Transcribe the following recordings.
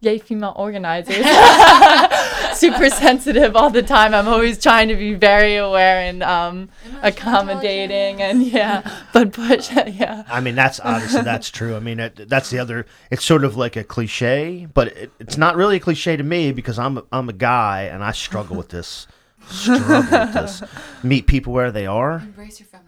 yay female organizers super sensitive all the time i'm always trying to be very aware and um, accommodating and yeah but push yeah I mean, that's obviously that's true. I mean, it, that's the other. It's sort of like a cliche, but it, it's not really a cliche to me because I'm a, I'm a guy and I struggle with this. Struggle with this. Meet people where they are. Embrace your feminine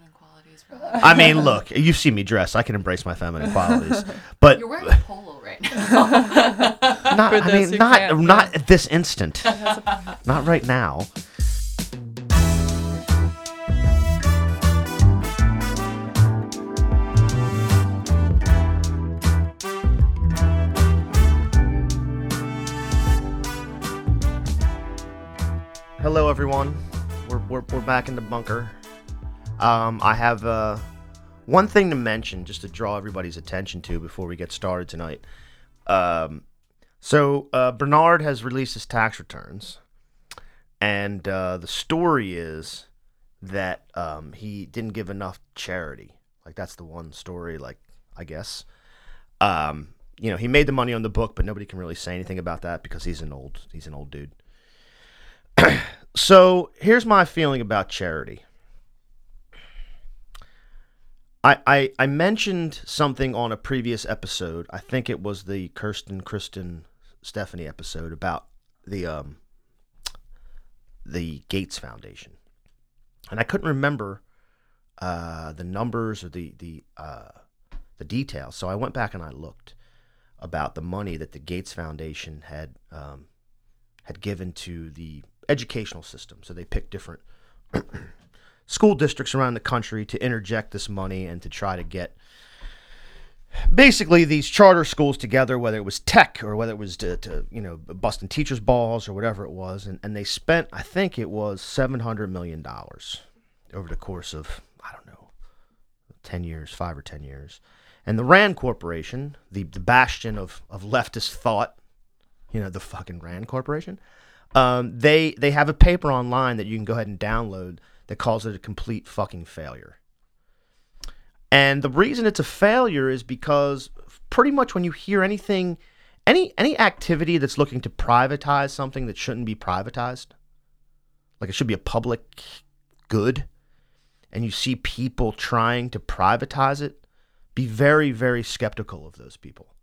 qualities, bro. I mean, look, you see me dressed. I can embrace my feminine qualities, but You're wearing a polo right now. not. I mean, not can't, not at this instant. not right now. Hello, everyone. We're, we're, we're back in the bunker. Um, I have uh, one thing to mention just to draw everybody's attention to before we get started tonight. Um, so, uh, Bernard has released his tax returns, and uh, the story is that um, he didn't give enough charity. Like, that's the one story, like, I guess. Um, you know, he made the money on the book, but nobody can really say anything about that because he's an old he's an old dude. so here's my feeling about charity. I, I mentioned something on a previous episode. I think it was the Kirsten Kristen Stephanie episode about the um the Gates Foundation, and I couldn't remember uh, the numbers or the the uh, the details. So I went back and I looked about the money that the Gates Foundation had um, had given to the educational system. So they picked different school districts around the country to interject this money and to try to get basically these charter schools together, whether it was tech or whether it was to, to you know busting teachers' balls or whatever it was, and, and they spent I think it was seven hundred million dollars over the course of I don't know ten years, five or ten years. And the Rand Corporation, the, the bastion of, of leftist thought, you know, the fucking Rand Corporation, um, they they have a paper online that you can go ahead and download that calls it a complete fucking failure. And the reason it's a failure is because pretty much when you hear anything, any any activity that's looking to privatize something that shouldn't be privatized, like it should be a public good, and you see people trying to privatize it, be very very skeptical of those people,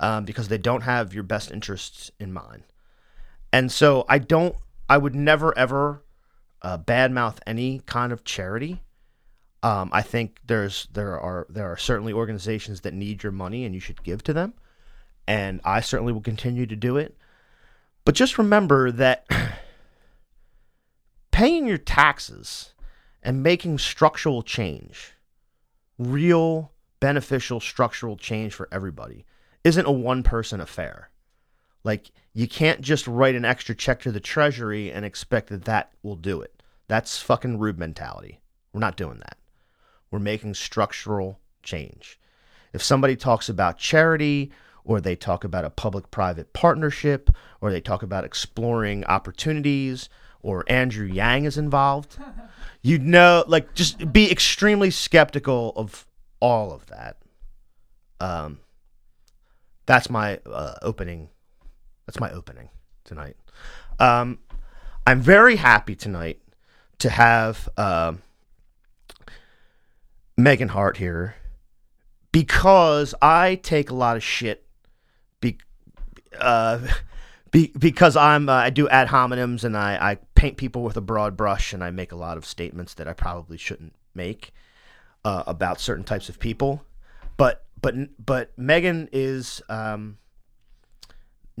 um, because they don't have your best interests in mind. And so I don't, I would never ever uh, badmouth any kind of charity. Um, I think there's there are there are certainly organizations that need your money and you should give to them, and I certainly will continue to do it. But just remember that paying your taxes and making structural change, real beneficial structural change for everybody, isn't a one person affair. Like you can't just write an extra check to the treasury and expect that that will do it. That's fucking rude mentality. We're not doing that. We're making structural change. If somebody talks about charity or they talk about a public private partnership or they talk about exploring opportunities or Andrew Yang is involved, you know, like just be extremely skeptical of all of that. Um, that's my uh, opening that's my opening tonight. Um, I'm very happy tonight to have uh, Megan Hart here because I take a lot of shit. Be, uh, be, because I'm uh, I do ad hominems and I, I paint people with a broad brush and I make a lot of statements that I probably shouldn't make uh, about certain types of people. But but but Megan is. Um,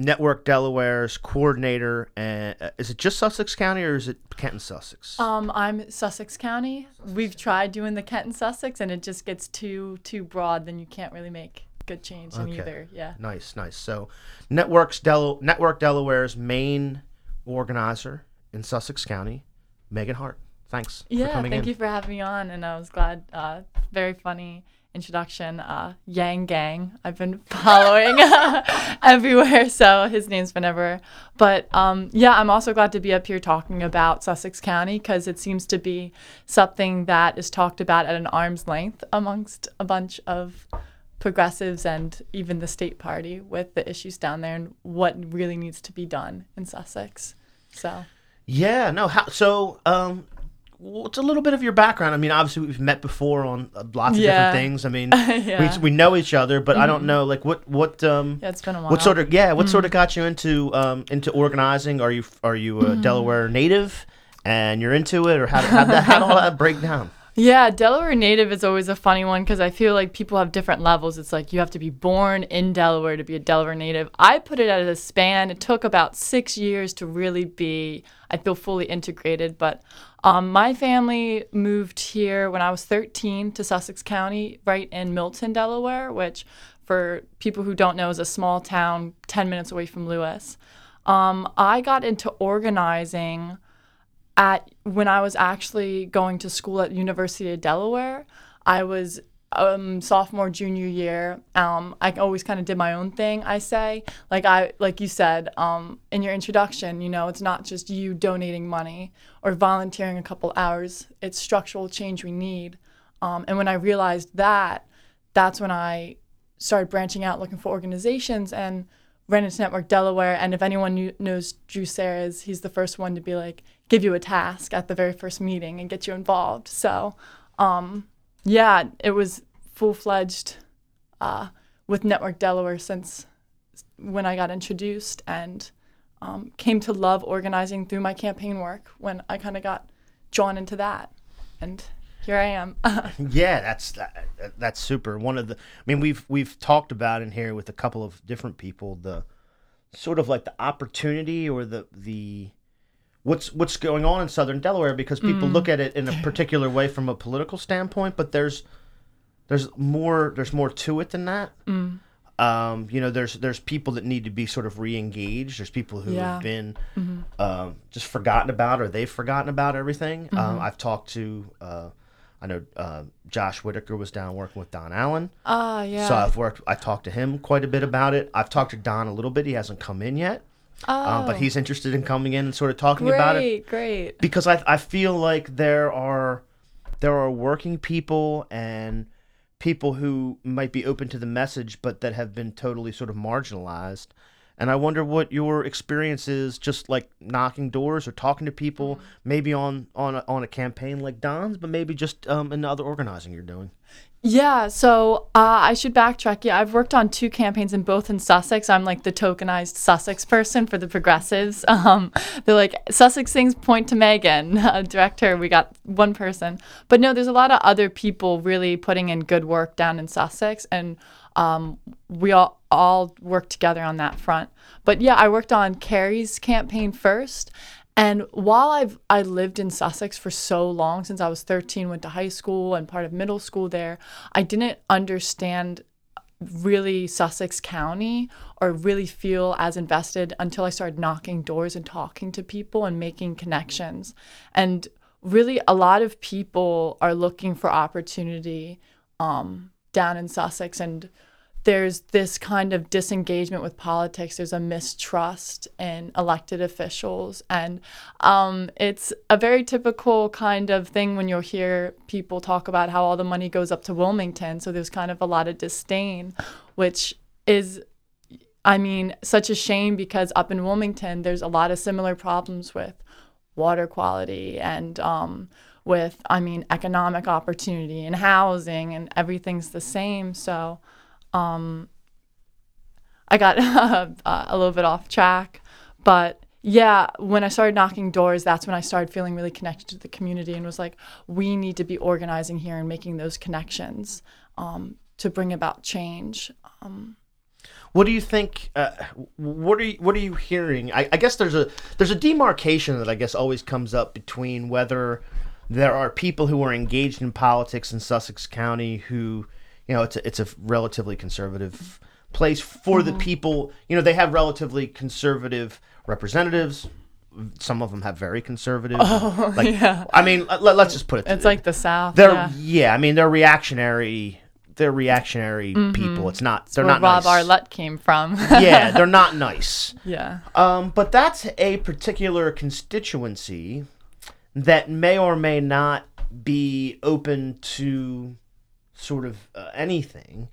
Network Delaware's coordinator, and uh, is it just Sussex County or is it Kent and Sussex? Um, I'm Sussex County. We've tried doing the Kent and Sussex, and it just gets too too broad. Then you can't really make good change in either. Yeah. Nice, nice. So, Networks Del- Network Delaware's main organizer in Sussex County, Megan Hart. Thanks for Yeah. Thank in. you for having me on, and I was glad. Uh, very funny introduction. Uh, Yang Gang. I've been following everywhere, so his name's been everywhere. But um, yeah, I'm also glad to be up here talking about Sussex County because it seems to be something that is talked about at an arm's length amongst a bunch of progressives and even the state party with the issues down there and what really needs to be done in Sussex. So, Yeah, no. How, so, um, what's a little bit of your background? I mean, obviously we've met before on uh, lots of Yeah. different things. I mean, Yeah. we, we know each other, but I don't know like what what um yeah, it's been a while. what sort of yeah what sort of got you into um into organizing? Are you are you a Delaware native and you're into it, or how how that how all that break down? Yeah, Delaware native is always a funny one because I feel like people have different levels. It's like you have to be born in Delaware to be a Delaware native. I put it at a span. It took about six years to really be, I feel, fully integrated. But um, my family moved here when I was 13 to Sussex County, right in Milton, Delaware, which for people who don't know is a small town 10 minutes away from Lewes. Um, I got into organizing at when I was actually going to school at University of Delaware. I was um, sophomore junior year. Um, I always kind of did my own thing. I say like I like you said um, in your introduction. You know, it's not just you donating money or volunteering a couple hours. It's structural change we need. Um, and when I realized that, that's when I started branching out, looking for organizations and ran into Network Delaware. And if anyone knew, knows Drew Serres, he's the first one to be like, give you a task at the very first meeting and get you involved. So, um, yeah, it was full fledged uh, with Network Delaware since when I got introduced and um, came to love organizing through my campaign work when I kind of got drawn into that. And here I am. Yeah, that's that, that- that's super. One of the, I mean, we've we've talked about in here with a couple of different people the sort of like the opportunity or the the what's what's going on in Southern Delaware because people look at it in a particular way from a political standpoint, but there's there's more there's more to it than that. Um, you know, there's there's people that need to be sort of re-engaged. There's people who Yeah. have been um, just forgotten about, or they've forgotten about everything. Um, I've talked to, uh, I know uh, Josh Whitaker was down working with Don Allen, Ah, yeah. so I've worked. I talked to him quite a bit about it. I've talked to Don a little bit. He hasn't come in yet, uh, but Oh, he's interested in coming in and sort of talking great, about it. Great, great. because I, I feel like there are there are working people and people who might be open to the message but that have been totally sort of marginalized and i wonder what your experience is just like knocking doors or talking to people maybe on on a, on a campaign like don's but maybe just um, in the other organizing you're doing Yeah, so uh, I should backtrack. Yeah, I've worked on two campaigns and both in Sussex. I'm like the tokenized Sussex person for the progressives. Um, they're like Sussex things point to Megan, uh, director. We got one person, but no, there's a lot of other people really putting in good work down in Sussex, and um, we all all work together on that front. But yeah, I worked on Kerri's campaign first, and while I've I lived in Sussex for so long, since I was 13, went to high school and part of middle school there, I didn't understand really Sussex County or really feel as invested until I started knocking doors and talking to people and making connections. And really, a lot of people are looking for opportunity um, down in Sussex and there's this kind of disengagement with politics. There's a mistrust in elected officials. And um, it's a very typical kind of thing when you'll hear people talk about how all the money goes up to Wilmington. So there's kind of a lot of disdain, which is, I mean, such a shame because up in Wilmington, there's a lot of similar problems with water quality and um, with, I mean, economic opportunity and housing, and everything's the same. So, um, I got a little bit off track, but yeah, when I started knocking doors, that's when I started feeling really connected to the community and was like, we need to be organizing here and making those connections um, to bring about change. Um, What do you think? Uh, what are you, what are you hearing? I, I guess there's a there's a demarcation that I guess always comes up between whether there are people who are engaged in politics in Sussex County who, you know, it's a, it's a relatively conservative place for the people. You know, they have relatively conservative representatives. Some of them have very conservative. Oh, like, yeah. I mean, let, us just put it. it's like the South. they're yeah. yeah. I mean, they're reactionary. They're reactionary people. It's not. They're Where not Rob nice Arlett came from. yeah, they're not nice. yeah. Um, but that's a particular constituency that may or may not be open to sort of uh, anything.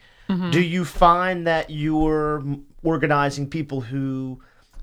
Do you find that you're organizing people who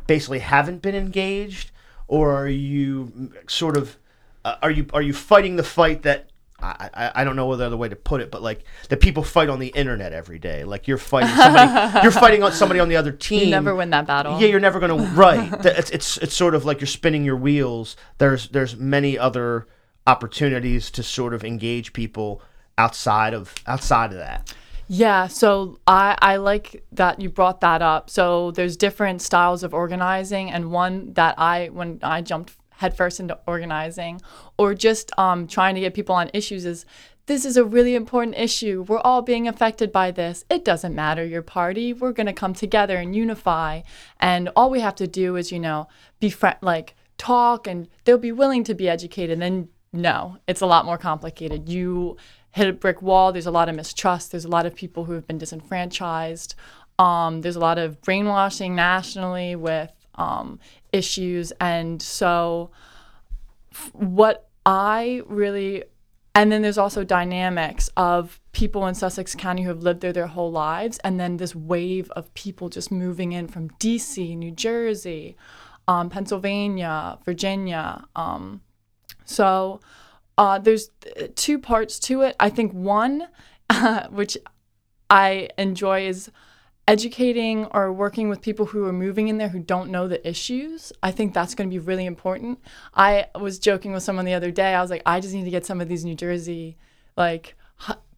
basically haven't been engaged, or are you sort of uh, are you are you fighting the fight that I, I, I don't know what other way to put it, but like the people fight on the internet every day. Like you're fighting somebody, you're fighting on somebody on the other team. You never win that battle. Yeah, you're never gonna right. It's it's it's sort of like you're spinning your wheels. There's there's many other opportunities to sort of engage people outside of outside of that. Yeah, so I, I like that you brought that up. So there's different styles of organizing, and one that I when I jumped headfirst into organizing or just um, trying to get people on issues is this is a really important issue. We're all being affected by this. It doesn't matter your party. We're gonna come together and unify, and all we have to do is you know be friend like talk, and they'll be willing to be educated. And then no, it's a lot more complicated. You hit a brick wall. There's a lot of mistrust. There's a lot of people who have been disenfranchised. Um, there's a lot of brainwashing nationally with um, issues. And so, what I really, and then there's also dynamics of people in Sussex County who have lived there their whole lives, and then this wave of people just moving in from DC, New Jersey, um, Pennsylvania, Virginia. Um, so uh, there's uh, two parts to it. I think one, which I enjoy, is educating or working with people who are moving in there who don't know the issues. I think that's going to be really important. I was joking with someone the other day. I was like, I just need to get some of these New Jersey, like,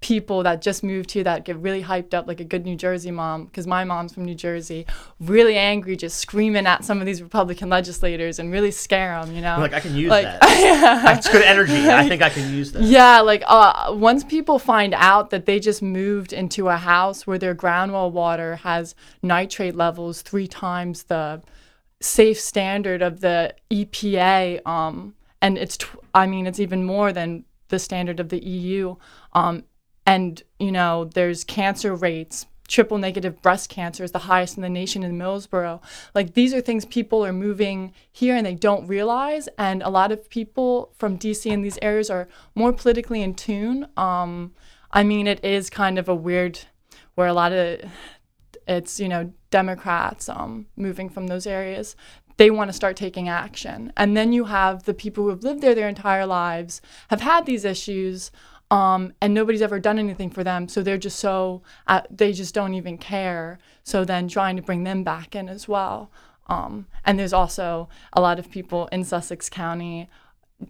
people that just moved here that get really hyped up like a good New Jersey mom because my mom's from New Jersey really angry just screaming at some of these Republican legislators and really scare them you know Like I can use Like- that. That's good energy. I think I can use that. yeah, like uh, once people find out that they just moved into a house where their ground well water has nitrate levels three times the safe standard of the EPA, um, and it's tw- I mean it's even more than the standard of the EU, um, and you know there's cancer rates. Triple negative breast cancer is the highest in the nation in Millsboro. Like these are things people are moving here and they don't realize. And a lot of people from DC in these areas are more politically in tune. Um, I mean, it is kind of a weird where a lot of it's you know Democrats um, moving from those areas. They want to start taking action, and then you have the people who have lived there their entire lives, have had these issues, um, and nobody's ever done anything for them. So they're just so uh, they just don't even care. So then trying to bring them back in as well. Um, and there's also a lot of people in Sussex County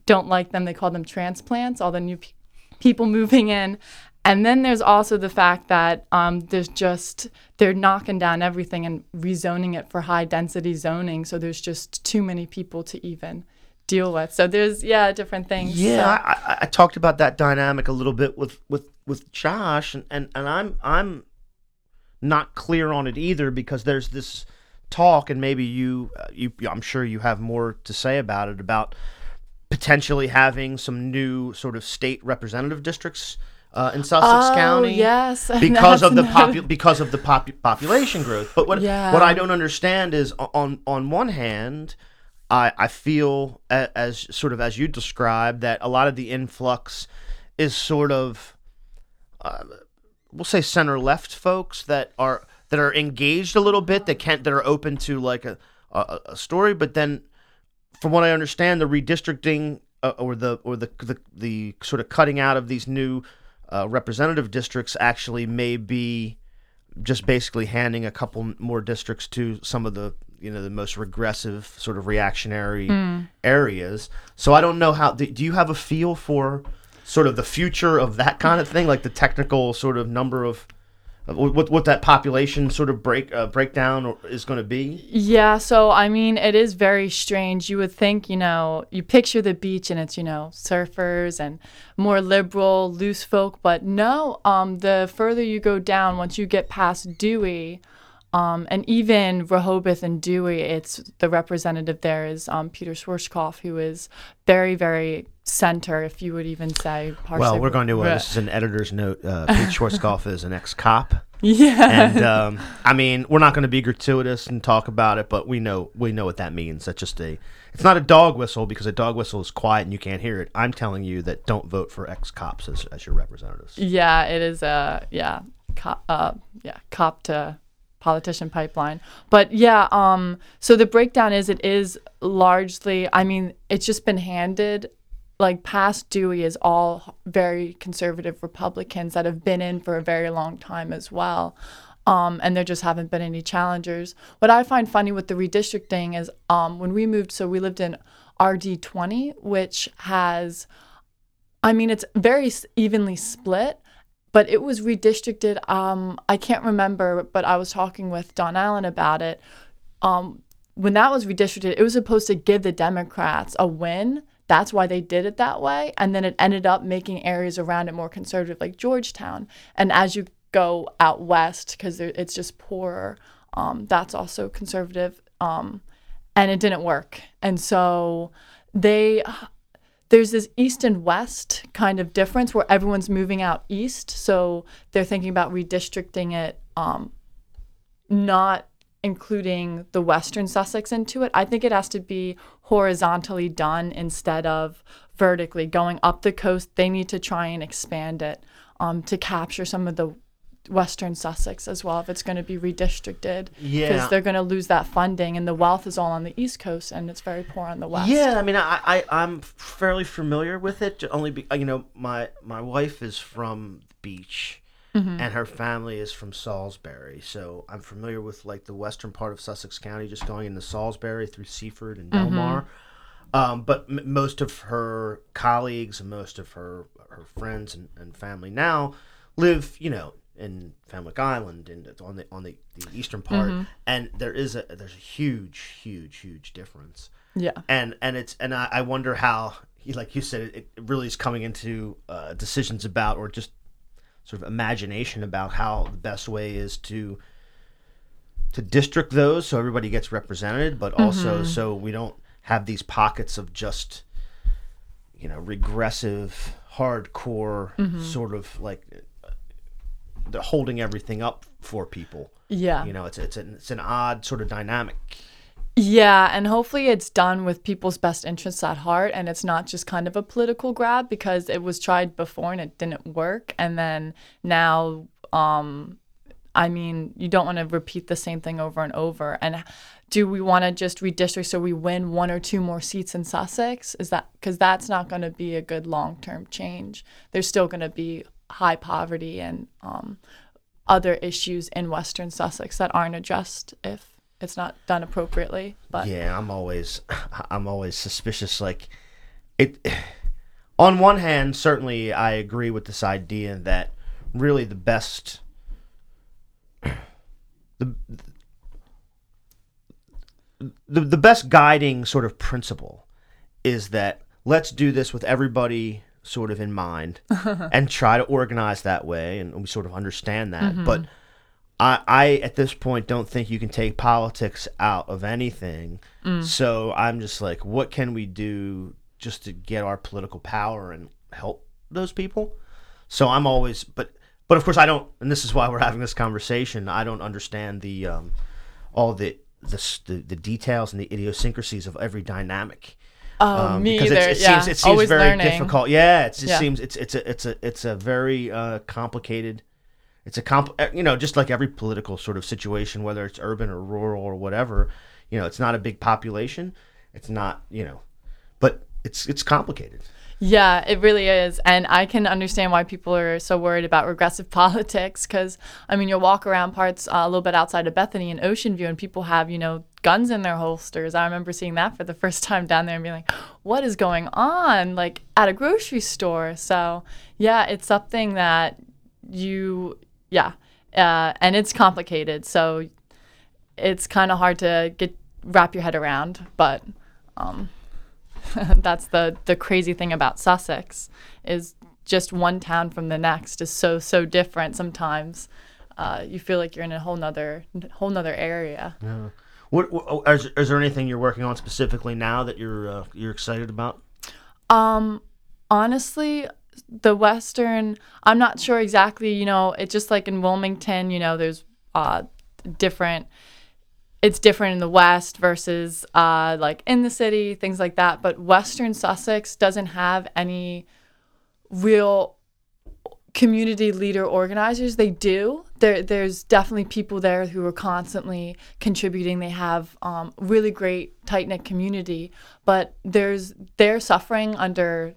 don't like them. They call them transplants. All the new pe- people moving in. And then there's also the fact that um, there's just they're knocking down everything and rezoning it for high density zoning. So there's just too many people to even deal with. So there's yeah different things. Yeah, So- I, I, talked about that dynamic a little bit with with with Josh, and, and and I'm I'm not clear on it either because there's this talk, and maybe you uh, you I'm sure you have more to say about it about potentially having some new sort of state representative districts uh, in Sussex oh, County yes, because of the popu- because of the popu- population growth. But what Yeah. what I don't understand is on on one hand, I I feel a- as sort of as you described that a lot of the influx is sort of uh, we'll say center left folks that are that are engaged a little bit that can't that are open to like a a, a story, but then from what I understand, the redistricting uh, or the or the, the the sort of cutting out of these new uh, representative districts actually may be just basically handing a couple more districts to some of the you know the most regressive sort of reactionary areas. So I don't know how. Do, do you have a feel for sort of the future of that kind of thing, like the technical sort of number of of what what that population sort of break uh, breakdown is going to be? Yeah, so I mean, it is very strange. You would think, you know, you picture the beach and it's, you know, surfers and more liberal, loose folk, but no. Um, the further you go down, once you get past Dewey, um, and even Rehoboth and Dewey, it's the representative there is um, Peter Schwartzkopf, who is very, very center, if you would even say. Well, we're going to. Uh, re- this is an editor's note. Uh, Pete Schwartzkopf is an ex-cop, yeah. and um, I mean, we're not going to be gratuitous and talk about it, but we know we know what that means. That's just a. It's not a dog whistle because a dog whistle is quiet and you can't hear it. I'm telling you that don't vote for ex-cops as, as your representatives. Yeah, it is. Uh, yeah, co- uh, yeah, cop to politician pipeline. But yeah, um, so the breakdown is it is largely, I mean, it's just been handed like past Dewey is all very conservative Republicans that have been in for a very long time as well. Um, and there just haven't been any challengers. What I find funny with the redistricting is um, when we moved, so we lived in RD20, which has, I mean, it's very evenly split, but it was redistricted. Um, I can't remember, but I was talking with Don Allen about it. Um, when that was redistricted, it was supposed to give the Democrats a win. That's why they did it that way. And then it ended up making areas around it more conservative, like Georgetown. And as you go out west, because it's just poorer, um, that's also conservative. Um, and it didn't work. And so they there's this east and west kind of difference where everyone's moving out east. So they're thinking about redistricting it, um, not including the western Sussex into it. I think it has to be horizontally done instead of vertically going up the coast. They need to try and expand it um, to capture some of the western Sussex as well if it's going to be redistricted. Because Yeah. they're going to lose that funding and the wealth is all on the east coast and it's very poor on the west. Yeah, I mean, I, I I'm fairly familiar with it. Only be, uh, you know, my my wife is from the beach, mm-hmm. and her family is from Salisbury, so I'm familiar with like the western part of Sussex County, just going into Salisbury through Seaford and Delmar. Mm-hmm. Um, but m- most of her colleagues and most of her her friends and, and family now live, you know, in Fenwick Island and on the on the, the eastern part, mm-hmm. and there is a there's a huge, huge, huge difference. Yeah. and and it's and I, I wonder how like you said it, it really is coming into uh, decisions about or just sort of imagination about how the best way is to to district those so everybody gets represented but also mm-hmm. so we don't have these pockets of just you know regressive hardcore mm-hmm. sort of like holding everything up for people Yeah. you know it's it's an, it's an odd sort of dynamic Yeah, and hopefully it's done with people's best interests at heart and it's not just kind of a political grab because it was tried before and it didn't work. And then now, um, I mean, you don't want to repeat the same thing over and over. And do we want to just redistrict so we win one or two more seats in Sussex? Is that because that's not going to be a good long term change? There's still going to be high poverty and um, other issues in Western Sussex that aren't addressed if it's not done appropriately. But Yeah, I'm always I'm always suspicious like it on one hand certainly I agree with this idea that really the best the the, the best guiding sort of principle is that let's do this with everybody sort of in mind uh-huh. and try to organize that way and we sort of understand that mm-hmm. but I, I at this point don't think you can take politics out of anything. Mm. So I'm just like, what can we do just to get our political power and help those people? So I'm always, but but of course I don't, and this is why we're having this conversation. I don't understand the um, all the the, the the details and the idiosyncrasies of every dynamic. Um, me because either. it's- it yeah, seems it seems always very learning. difficult. Yeah, it just Yeah. seems it's it's a it's a it's a very uh, complicated. It's a comp, uh, you know, just like every political sort of situation, whether it's urban or rural or whatever. You know, it's not a big population. It's not, you know, but it's it's complicated. Yeah, it really is. And I can understand why people are so worried about regressive politics because, I mean, you'll walk around parts uh, a little bit outside of Bethany and Ocean View, and people have, you know, guns in their holsters. I remember seeing that for the first time down there and being like, what is going on? Like at a grocery store. So, yeah, it's something that you, yeah, uh, and it's complicated. So it's kind of hard to get wrap your head around, but um, that's the the crazy thing about Sussex is just one town from the next is so so different. Sometimes uh, you feel like you're in a whole nother whole nother area. What, what is, is there anything you're working on specifically now that you're uh, you're excited about? Um, honestly, the Western, I'm not sure exactly. You know, it's just like in Wilmington. You know, there's uh different. It's different in the West versus uh like in the city, things like that. But Western Sussex doesn't have any real community leader organizers. They do. There there's definitely people there who are constantly contributing. They have um, really great tight knit community, but there's they're suffering under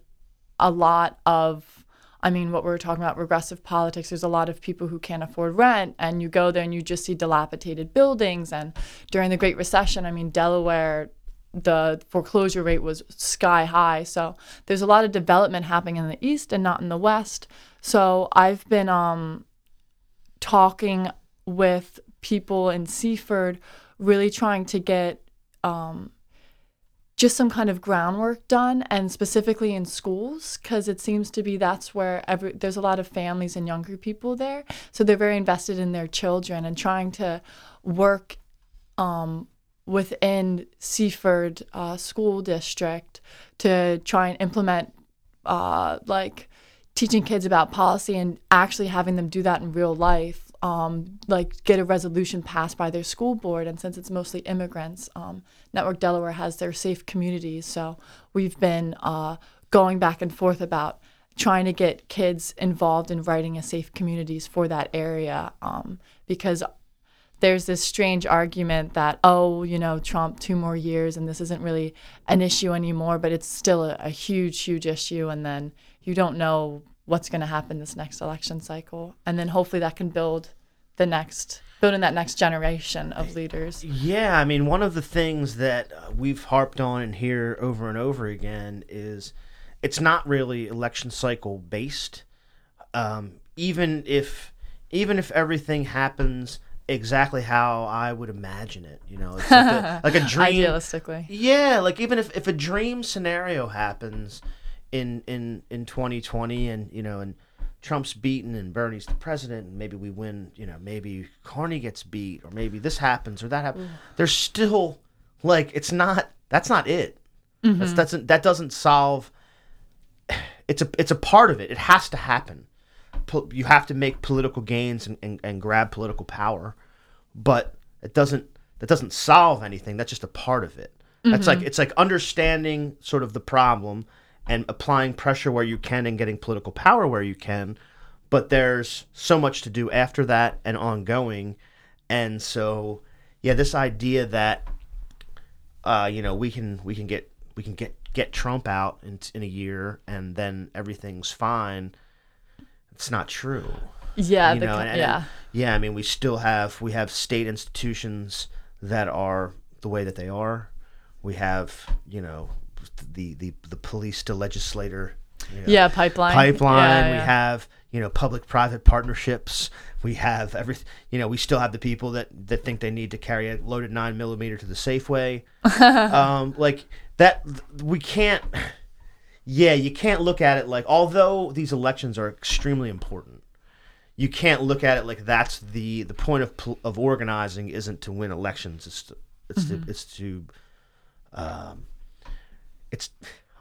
a lot of I mean, what we are talking about, regressive politics, there's a lot of people who can't afford rent, and you go there and you just see dilapidated buildings. And during the Great Recession, I mean, Delaware, the foreclosure rate was sky high. So there's a lot of development happening in the East and not in the West. So I've been um, talking with people in Seaford, really trying to get um, just some kind of groundwork done and specifically in schools because it seems to be that's where every there's a lot of families and younger people there. So they're very invested in their children and trying to work um, within Seaford uh, school district to try and implement uh, like teaching kids about policy and actually having them do that in real life um, like get a resolution passed by their school board. And since it's mostly immigrants, um, Network Delaware has their safe communities. So we've been uh, going back and forth about trying to get kids involved in writing a safe communities for that area um, because there's this strange argument that oh you know trump two more years and this isn't really an issue anymore but it's still a, a huge huge issue and then you don't know what's going to happen this next election cycle and then hopefully that can build the next building that next generation of leaders yeah i mean one of the things that uh, we've harped on and here over and over again is it's not really election cycle based um, even if even if everything happens exactly how I would imagine it. You know, it's like a, like a dream. Idealistically. Yeah, like even if, if a dream scenario happens, in in in 2020 and you know and Trump's beaten and Bernie's the president and maybe we win you know maybe Carney gets beat or maybe this happens or that happens mm. there's still like it's not that's not it mm-hmm. that's doesn't that doesn't solve it's a it's a part of it it has to happen you have to make political gains and, and, and grab political power but it doesn't that doesn't solve anything that's just a part of it that's mm-hmm. like it's like understanding sort of the problem and applying pressure where you can and getting political power where you can. But there's so much to do after that and ongoing. And so, yeah, this idea that, uh, you know, we can we can get we can get get Trump out in in a year and then everything's fine. It's not true. Yeah, you know, and, and, yeah, yeah. I mean, we still have we have state institutions that are the way that they are. We have you know the the the police to legislator. You know, yeah, pipeline. Pipeline. Yeah, we yeah. have you know public-private partnerships. We have every. You know, we still have the people that that think they need to carry a loaded nine millimeter to the Safeway. um, like that, we can't. Yeah, you can't look at it like although these elections are extremely important, you can't look at it like that's the the point of of organizing isn't to win elections. It's to, it's mm-hmm. to it's to um, it's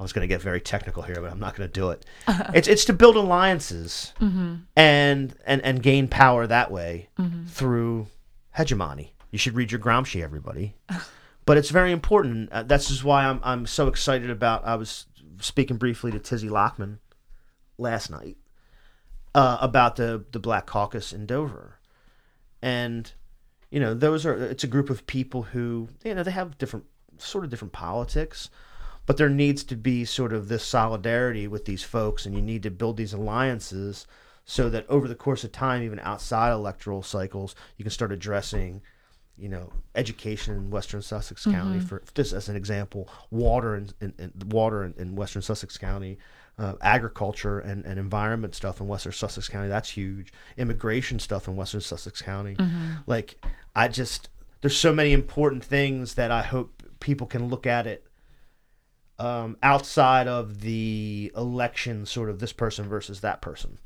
I was going to get very technical here, but I'm not going to do it. Uh-huh. It's it's to build alliances mm-hmm. and and and gain power that way mm-hmm. through hegemony. You should read your Gramsci, everybody. but it's very important. Uh, that's just why I'm I'm so excited about. I was speaking briefly to Tizzy Lockman last night uh, about the the Black Caucus in Dover, and you know those are it's a group of people who you know they have different sort of different politics but there needs to be sort of this solidarity with these folks, and you need to build these alliances so that over the course of time, even outside electoral cycles, you can start addressing, you know, education in Western Sussex mm-hmm. County, for just as an example, water and water in, in, Western Sussex County, uh, agriculture and, and environment stuff in Western Sussex County. That's huge. Immigration stuff in Western Sussex County. Mm-hmm. Like, I just there's so many important things that I hope people can look at it um, outside of the election, sort of this person versus that person.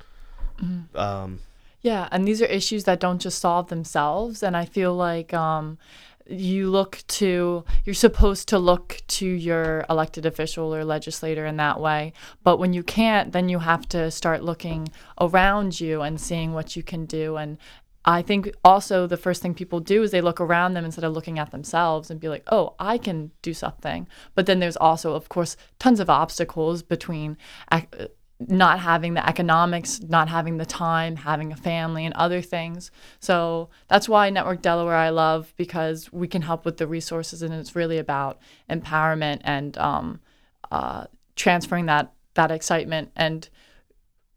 Mm-hmm. Um, yeah, and these are issues that don't just solve themselves. And I feel like um, you look to, you're supposed to look to your elected official or legislator in that way. But when you can't, then you have to start looking around you and seeing what you can do and I think also the first thing people do is they look around them instead of looking at themselves and be like, oh, I can do something. But then there's also, of course, tons of obstacles between not having the economics, not having the time, having a family, and other things. So that's why Network Delaware I love because we can help with the resources, and it's really about empowerment and um, uh, transferring that that excitement and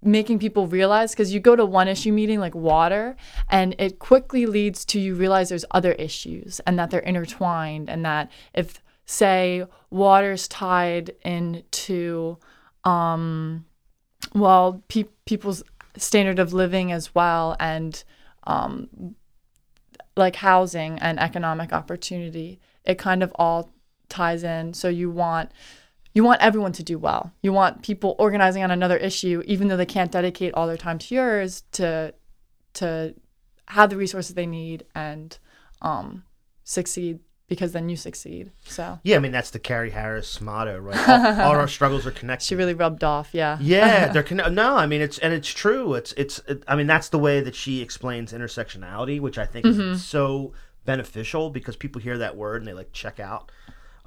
making people realize because you go to one issue meeting like water and it quickly leads to you realize there's other issues and that they're intertwined and that if say water's tied into um well pe- people's standard of living as well and um like housing and economic opportunity it kind of all ties in. So you want you want everyone to do well. You want people organizing on another issue, even though they can't dedicate all their time to yours, to to have the resources they need and um, succeed because then you succeed. So Yeah, I mean that's the Kerri Harris motto, right? All, all our struggles are connected. she really rubbed off. Yeah. yeah, they're conne- no. I mean, it's and it's true. It's it's. It, I mean, that's the way that she explains intersectionality, which I think Mm-hmm. is so beneficial because people hear that word and they like check out.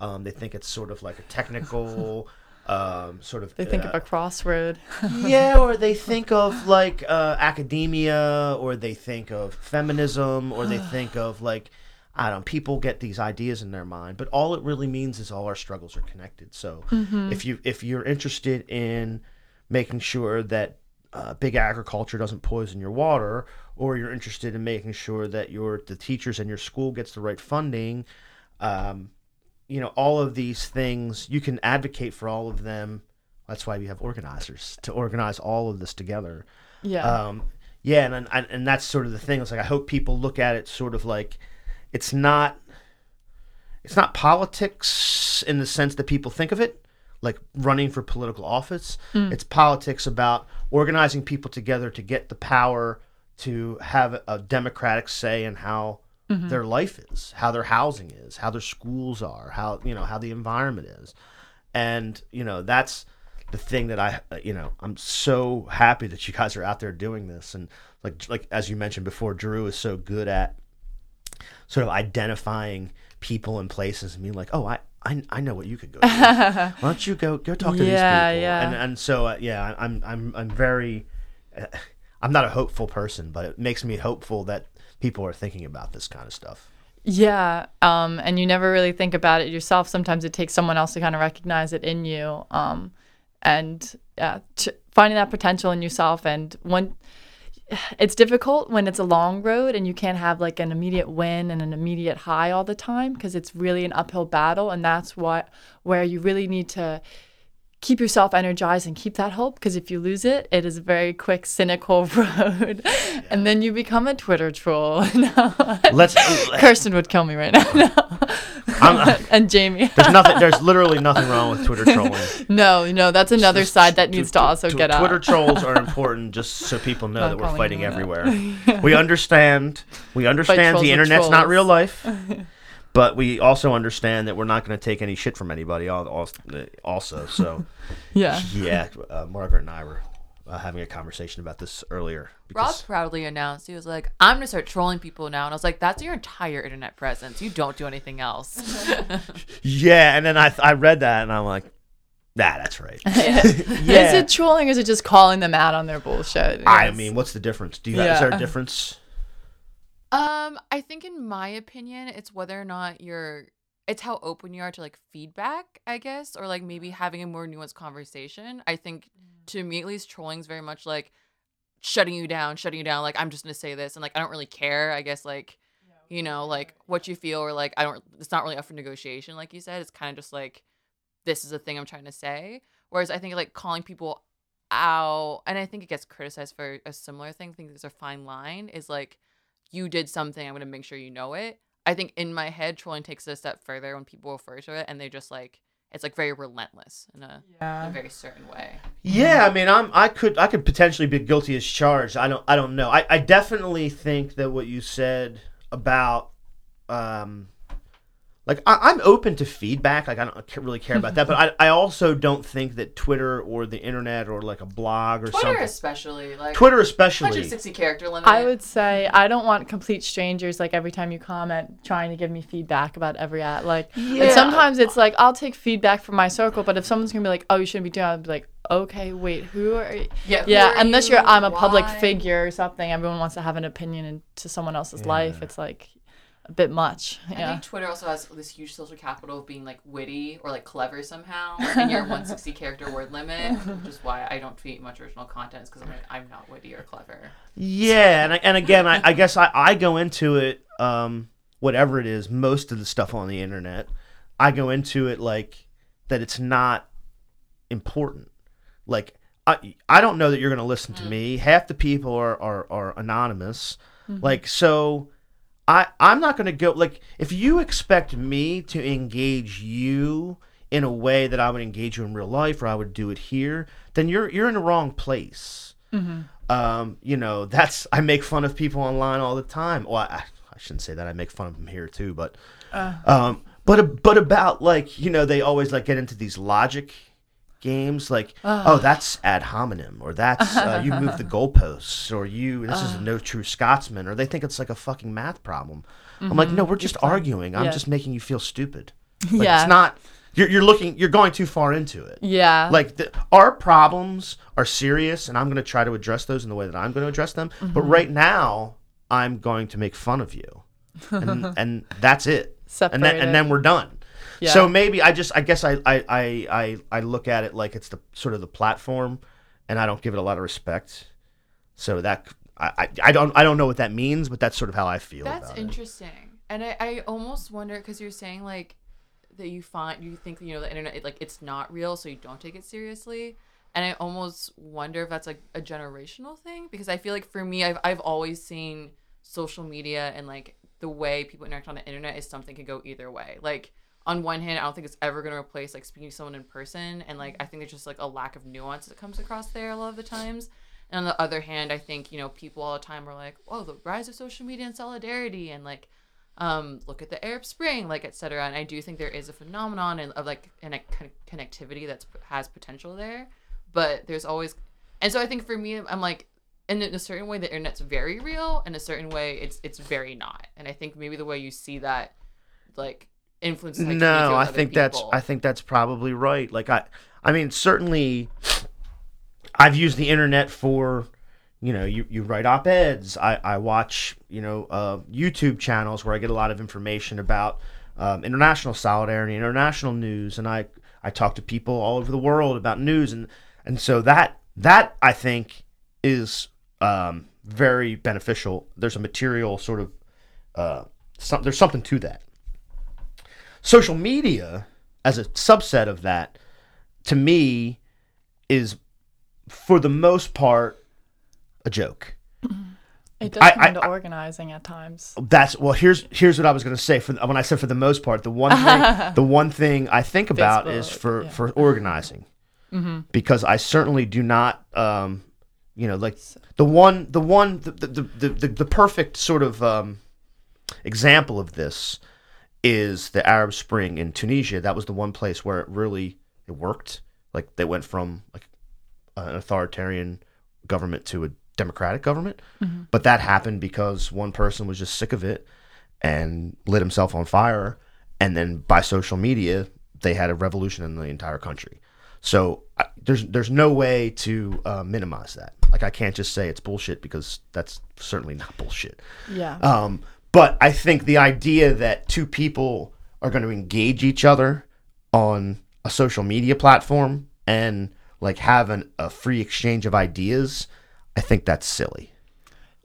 Um, they think it's sort of like a technical, um, sort of. They think uh, of a crossroad. yeah, or they think of like uh, academia, or they think of feminism, or they think of like I don't. People get these ideas in their mind, but all it really means is all our struggles are connected. So if you if you're interested in making sure that uh, big agriculture doesn't poison your water, or you're interested in making sure that your the teachers in your school gets the right funding, um, you know, all of these things you can advocate for all of them. That's why we have organizers to organize all of this together. yeah. Um, yeah, and, and and that's sort of the thing. It's like I hope people look at it sort of like it's not it's not politics in the sense that people think of it, like running for political office. It's politics about organizing people together to get the power to have a democratic say in how their life is, how their housing is, how their schools are, how you know how the environment is, and you know that's the thing that I uh, you know I'm so happy that you guys are out there doing this and like like as you mentioned before, Drew is so good at sort of identifying people and places and being like, oh, I. I, I know what you could go. Do. Why don't you go go talk to Yeah, these people? yeah. And and so uh, yeah, I'm I'm I'm very. Uh, I'm not a hopeful person, but it makes me hopeful that people are thinking about this kind of stuff. Yeah, um, and you never really think about it yourself. Sometimes it takes someone else to kind of recognize it in you, um, and yeah, t- finding that potential in yourself. And when it's difficult when it's a long road and you can't have like an immediate win and an immediate high all the time because it's really an uphill battle, and that's what where you really need to keep yourself energized and keep that hope because if you lose it, it is a very quick, cynical road, and then you become a Twitter troll. No. Let's. Uh, Kirsten would kill me right now. No. I'm, uh, and Jamie. there's nothing. There's literally nothing wrong with Twitter trolling. No, no, that's another Just- side that needs tw- to also tw- get Twitter out. Twitter trolls are important just so people know Not that we're fighting everywhere. we understand. We understand the internet's not real life. But we also understand that we're not going to take any shit from anybody. al- al- Also, so Yeah. yeah, uh, Margaret and I were uh, having a conversation about this earlier. Rob proudly announced he was like, "I'm gonna start trolling people now," and I was like, "That's your entire internet presence. You don't do anything else." yeah, and then I I read that and I'm like, nah, that's right. Is it trolling or is it just calling them out on their bullshit? I Yes. mean, what's the difference? Do you have, is there a difference? Um, I think in my opinion, it's whether or not you're it's how open you are to like feedback, I guess, or like maybe having a more nuanced conversation. I think to me at least trolling is very much like shutting you down, shutting you down, like I'm just gonna say this and like I don't really care, I guess like you know, like what you feel or like I don't it's not really up for negotiation, like you said. It's kind of just like this is a thing I'm trying to say. Whereas I think like calling people out and I think it gets criticized for a similar thing. I think there's a fine line is like you did something, I'm gonna make sure you know it. I think in my head, trolling takes it a step further when people refer to it and they just like it's like very relentless in a, in a very certain way. Yeah, I mean, I'm I could I could potentially be guilty as charged. I don't I don't know. I, I definitely think that what you said about um like I, I'm open to feedback. Like I don't really care about that, but I, I also don't think that Twitter or the internet or like a blog or Twitter something. especially like Twitter especially. 160 character limit. I would say I don't want complete strangers like every time you comment trying to give me feedback about every ad. Like, Yeah. and sometimes it's like I'll take feedback from my circle, but if someone's gonna be like, "Oh, you shouldn't be doing," that," I'd be like, okay, wait, who are you? Yeah, Yeah, are unless you? you're I'm a public figure or something, everyone wants to have an opinion into someone else's life. It's like a bit much. I Yeah. think Twitter also has this huge social capital of being like witty or like clever somehow in your 160 character word limit, which is why I don't tweet much original content because I'm like I'm not witty or clever. Yeah, and I- and again, I, I guess I, I go into it, um, whatever it is, most of the stuff on the internet, I go into it like that it's not important. Like I I don't know that you're going to listen to me. Half the people are are, are anonymous. Like so. I, I'm not going to go like if you expect me to engage you in a way that I would engage you in real life or I would do it here, then you're you're in the wrong place um, you know, that's I make fun of people online all the time. Well, I, I shouldn't say that. I make fun of them here too, but um, but but about like you know they always like get into these logic games like ah. oh that's ad hominem or that's uh, you move the goalposts or you this is ah. no true Scotsman or they think it's like a fucking math problem. I'm like mm-hmm. no, we're just arguing. I'm Yeah. just making you feel stupid. Like, yeah. it's not. You're, you're looking. You're going too far into it yeah. like the, our problems are serious and i'm going to try to address those in the way that i'm going to address them but mm-hmm. right now i'm going to make fun of you and, and that's it and then, and then we're done Yeah. so maybe i just i guess I, I i i i look at it like it's the sort of the platform and i don't give it a lot of respect so that i i, I don't i don't know what that means but that's sort of how i feel That's about it. interesting, and I, I almost wonder because you're saying like that you find you think you know the internet it, like it's not real, so you don't take it seriously. And I almost wonder if that's like a generational thing because I feel like for me, I've I've always seen social media and like the way people interact on the internet is something can go either way. Like on one hand, I don't think it's ever going to replace like speaking to someone in person, and like I think there's just like a lack of nuance that comes across there a lot of the times. And on the other hand, I think you know people all the time are like, "Oh, the rise of social media and solidarity," and like, um, look at the Arab Spring, like etc. And I do think there is a phenomenon and of like and a con- connectivity that has potential there, but there's always, and so I think for me, I'm like, in a certain way, the internet's very real, in a certain way, it's it's very not. And I think maybe the way you see that, like, influences. communicate no i think that's i think that's probably right. Like i i mean certainly i've used the internet for you know you, you write op-eds. I i watch you know uh, youtube channels where i get a lot of information about um, international solidarity international news and i i talk to people all over the world about news. And and so that that i think is um, very beneficial. There's a material sort of uh, some, there's something to that social media as a subset of that to me is for the most part a joke it does I- come I- into I- organizing at times. that's well here's here's what i was going to say for when i said for the most part the one thing the one thing i think about is for yeah. for organizing because i certainly do not um you know like the one the one the the the, the, the perfect sort of um example of this is the arab spring in tunisia that was the one place where it really it worked. Like they went from like an authoritarian government to a democratic government. But that happened because one person was just sick of it and lit himself on fire. And then by social media they had a revolution in the entire country. So I, there's there's no way to uh, minimize that. Like i can't just say it's bullshit because that's certainly not bullshit. Yeah. um, but I think the idea that two people are going to engage each other on a social media platform and like have an, a free exchange of ideas, I think that's silly.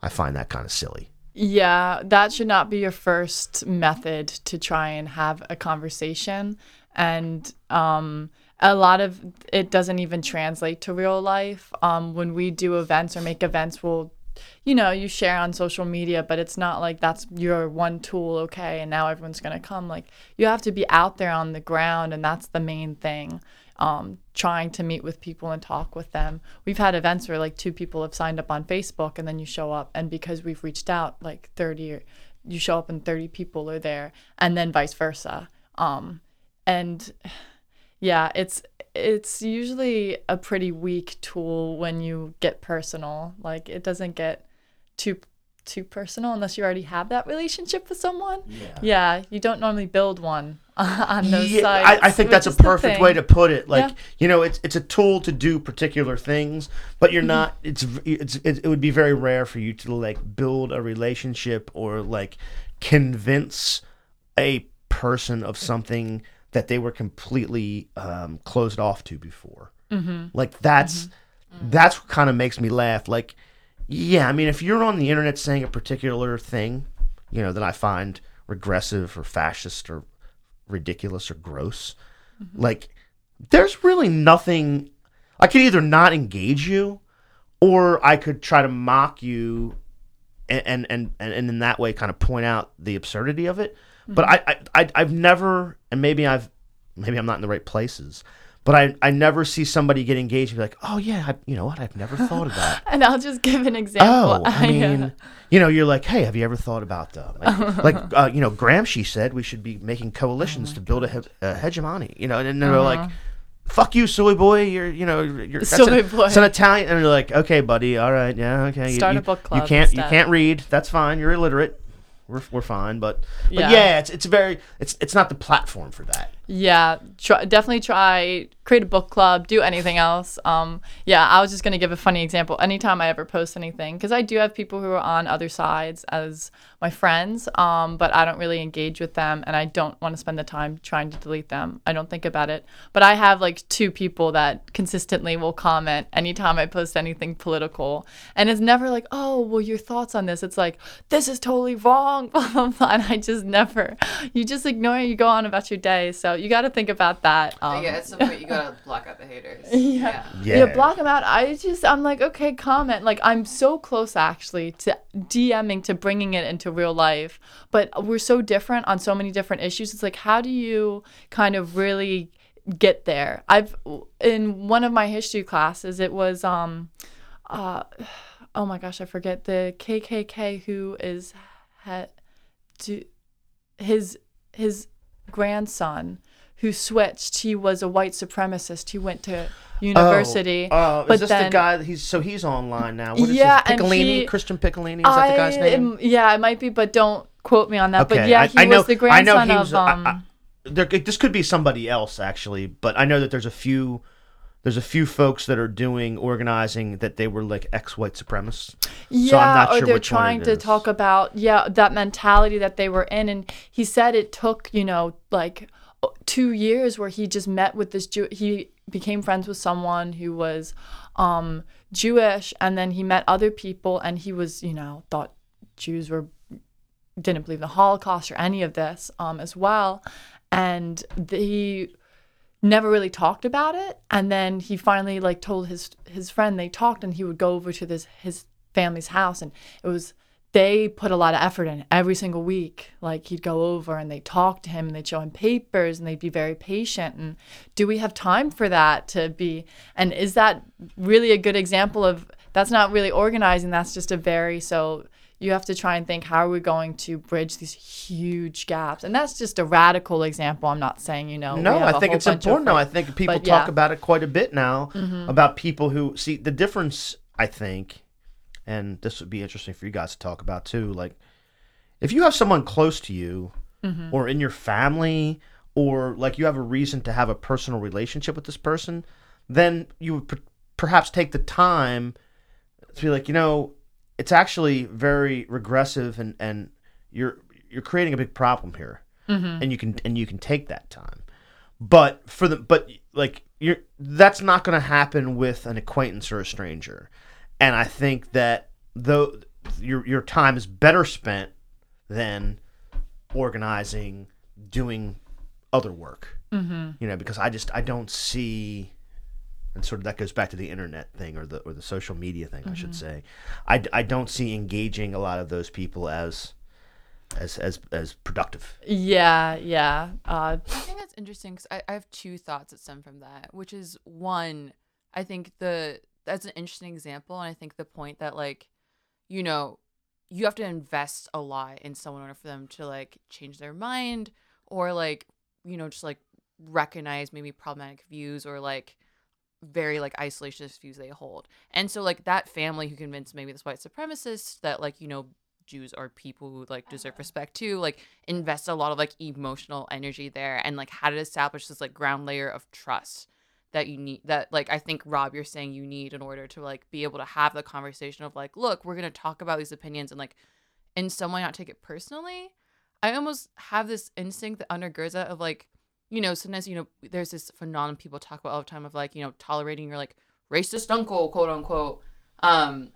I find that kind of silly. Yeah, that should not be your first method to try and have a conversation. And um, a lot of it doesn't even translate to real life. Um, when we do events or make events, we'll, you know, you share on social media, but it's not like that's your one tool, okay, and now everyone's going to come. Like, you have to be out there on the ground, and that's the main thing. Um, trying to meet with people and talk with them. We've had events where like two people have signed up on Facebook and then you show up and because we've reached out like 30 or you show up and 30 people are there and then vice versa. Um, and yeah, it's it's usually a pretty weak tool when you get personal. Like it doesn't get too too personal unless you already have that relationship with someone. Yeah. Yeah, you don't normally build one on those Yeah, sites. I, I think that's a perfect way to put it. Like Yeah. you know, it's it's a tool to do particular things, but you're mm-hmm. not. It's it's it, it would be very rare for you to like build a relationship or like convince a person of something that they were completely um, closed off to before. Mm-hmm. Like that's that's what kind of makes me laugh. Like, yeah, I mean, if you're on the internet saying a particular thing, you know, that I find regressive or fascist or ridiculous or gross, like, there's really nothing. I could either not engage you, or I could try to mock you, and and and, and in that way, kind of point out the absurdity of it. But I, I, I, I've never, and maybe I've, maybe I'm not in the right places, but I, I never see somebody get engaged and be like, oh yeah, I, you know what, I've never thought of that. And I'll just give an example. Oh, I uh, mean, you know, you're like, hey, have you ever thought about the like, like uh, you know, Gramsci said we should be making coalitions to build a, he- a hegemony, you know, and then they're like, fuck you, soy boy, you're, you know, you're that's Silly an, boy. It's an Italian, and you're like, okay, buddy, all right, yeah, okay, you- Start a you, book You can't, you can't read, that's fine, you're illiterate. We're, we're fine, but, but yeah. Yeah. it's it's very it's it's not the platform for that. Yeah, try, definitely try create a book club, do anything else. Um, yeah, I was just gonna give a funny example. Anytime I ever post anything, because I do have people who are on other sides as my friends, um, but I don't really engage with them, and I don't want to spend the time trying to delete them. I don't think about it. But I have like two people that consistently will comment anytime I post anything political, and it's never like, oh, well, your thoughts on this. It's like this is totally wrong, blah blah blah, and I just never. You just ignore it. You go on about your day. So you got to think about that. Um, yeah, at some point you gotta block out the haters. Yeah. Yeah, yeah. block them out. I just, I'm like, okay, comment. Like, I'm so close actually to DMing to bringing it into real life, but we're so different on so many different issues. It's like, how do you kind of really get there? I've in one of my history classes, it was um, uh, oh my gosh, I forget the KKK who is had do his his grandson who switched. He was a white supremacist. He went to university. Oh, uh, is this then, the guy? That he's so he's online now. What is Yeah, his, and Picciolini, he- Christian Picciolini. Is that the guy's name? am- yeah, it might be, but don't quote me on that. But yeah, he I know- was the I know grandson he was- of I- um. I- there, this could be somebody else actually, but I know that there's a few. There's a few folks that are doing organizing that they were like ex-white supremacists. Yeah, so I'm not or sure they're trying to talk about yeah that mentality that they were in, and he said it took you know like two years where he just met with this Jew. He became friends with someone who was um, Jewish, and then he met other people, and he was you know thought Jews were didn't believe the Holocaust or any of this um, as well, and the, he never really talked about it. And then he finally like told his his friend they talked and he would go over to this his family's house and it was they put a lot of effort in. Every single week like he'd go over and they'd talk to him and they'd show him papers and they'd be very patient. And do we have time for that to be? And is that really a good example of that's not really organizing that's just a very so you have to try and think how are we going to bridge these huge gaps and that's just a radical example i'm not saying you know No, I think it's important. now. I think people but talk yeah. about it quite a bit now Mm-hmm. about people who see the difference. I think, and this would be interesting for you guys to talk about too. Like, if you have someone close to you, Mm-hmm. or in your family, or like you have a reason to have a personal relationship with this person, then you would per- perhaps take the time to be like, you know, it's actually very regressive, and and you're you're creating a big problem here, Mm-hmm. and you can and you can take that time but for the but like you're that's not going to happen with an acquaintance or a stranger and i think that though your your time is better spent than organizing doing other work mm-hmm. you know because i just i don't see and sort of that goes back to the internet thing or the or the social media thing i should say I, I don't see engaging a lot of those people as as as as productive Yeah, yeah. Uh, I think that's interesting because I, I have two thoughts that stem from that, which is one, I think the that's an interesting example, and I think the point that like, you know, you have to invest a lot in someone in order for them to like change their mind or like, you know, just like recognize maybe problematic views or like very like isolationist views they hold. And so like that family who convinced maybe this white supremacist that like, you know, Jews are people who like deserve uh-huh. respect too. Like invest a lot of like emotional energy there and like how to establish this like ground layer of trust that you need that like I think Rob you're saying you need in order to like be able to have the conversation of like, look, we're gonna talk about these opinions and like and someone not take it personally. I almost have this instinct that undergirds that of like, you know, sometimes, you know, there's this phenomenon people talk about all the time of like, you know, tolerating your like racist uncle, quote unquote. Um,